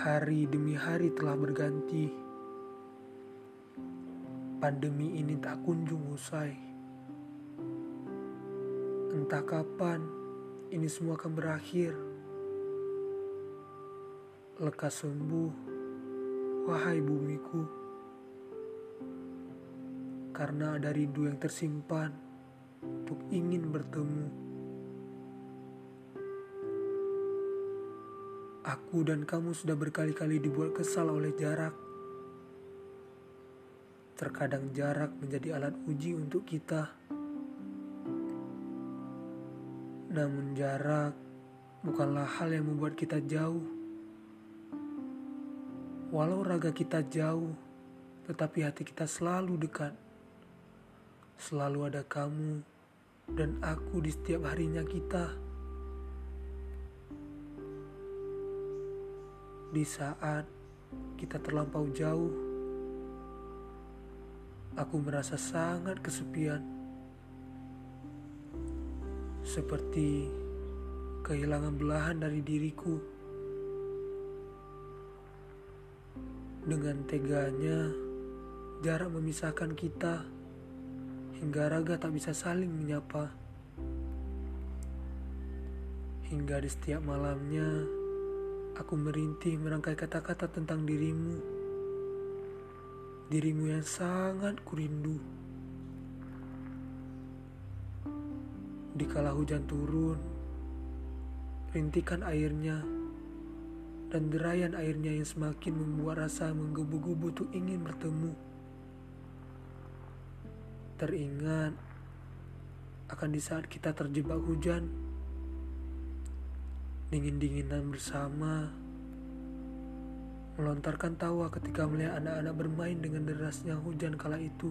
Hari demi hari telah berganti. Pandemi ini tak kunjung usai. Entah kapan ini semua akan berakhir. Lekas sembuh, wahai bumiku. Karena ada rindu yang tersimpan untuk ingin bertemu. Aku dan kamu sudah berkali-kali dibuat kesal oleh jarak. Terkadang jarak menjadi alat uji untuk kita. Namun jarak bukanlah hal yang membuat kita jauh. Walau raga kita jauh, tetapi hati kita selalu dekat. Selalu ada kamu dan aku di setiap harinya kita. Di saat kita terlampau jauh, aku merasa sangat kesepian, seperti kehilangan belahan dari diriku. Dengan teganya, jarak memisahkan kita hingga raga tak bisa saling menyapa. Hingga di setiap malamnya, Aku merintih merangkai kata-kata tentang dirimu. Dirimu yang sangat kurindu. Dikala hujan turun, rintikan airnya dan derayan airnya yang semakin membuat rasa menggebu-gebu tuh ingin bertemu. Teringat akan di saat kita terjebak hujan, dingin-dinginan bersama, melontarkan tawa ketika melihat anak-anak bermain dengan derasnya hujan kala itu.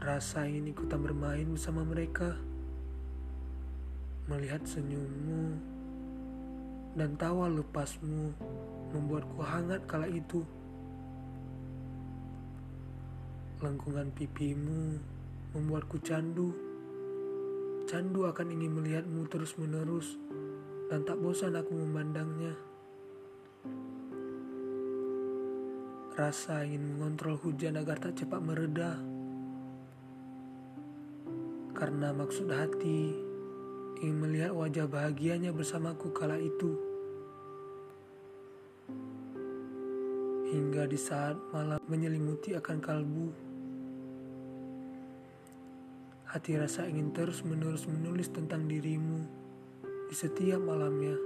Rasa ingin ikutan bermain bersama mereka, melihat senyummu dan tawa lepasmu membuatku hangat kala itu. Lengkungan pipimu membuatku candu Candu akan ingin melihatmu terus-menerus dan tak bosan aku memandangnya. Rasa ingin mengontrol hujan agar tak cepat mereda. Karena maksud hati ingin melihat wajah bahagianya bersamaku kala itu. Hingga di saat malam menyelimuti akan kalbu hati rasa ingin terus-menerus menulis tentang dirimu di setiap malamnya.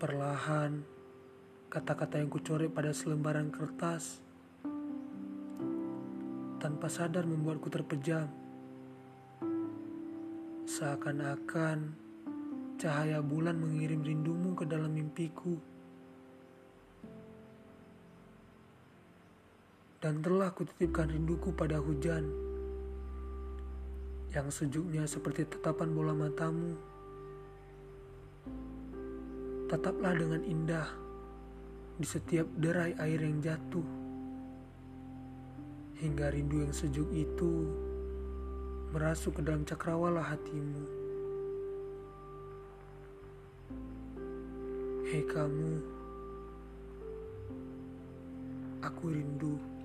Perlahan, kata-kata yang kucoret pada selembaran kertas tanpa sadar membuatku terpejam. Seakan-akan cahaya bulan mengirim rindumu ke dalam mimpiku. Dan telah kutitipkan rinduku pada hujan yang sejuknya seperti tatapan bola matamu. Tataplah dengan indah di setiap derai air yang jatuh, hingga rindu yang sejuk itu merasuk ke dalam cakrawala hatimu. Hei kamu, aku rindu.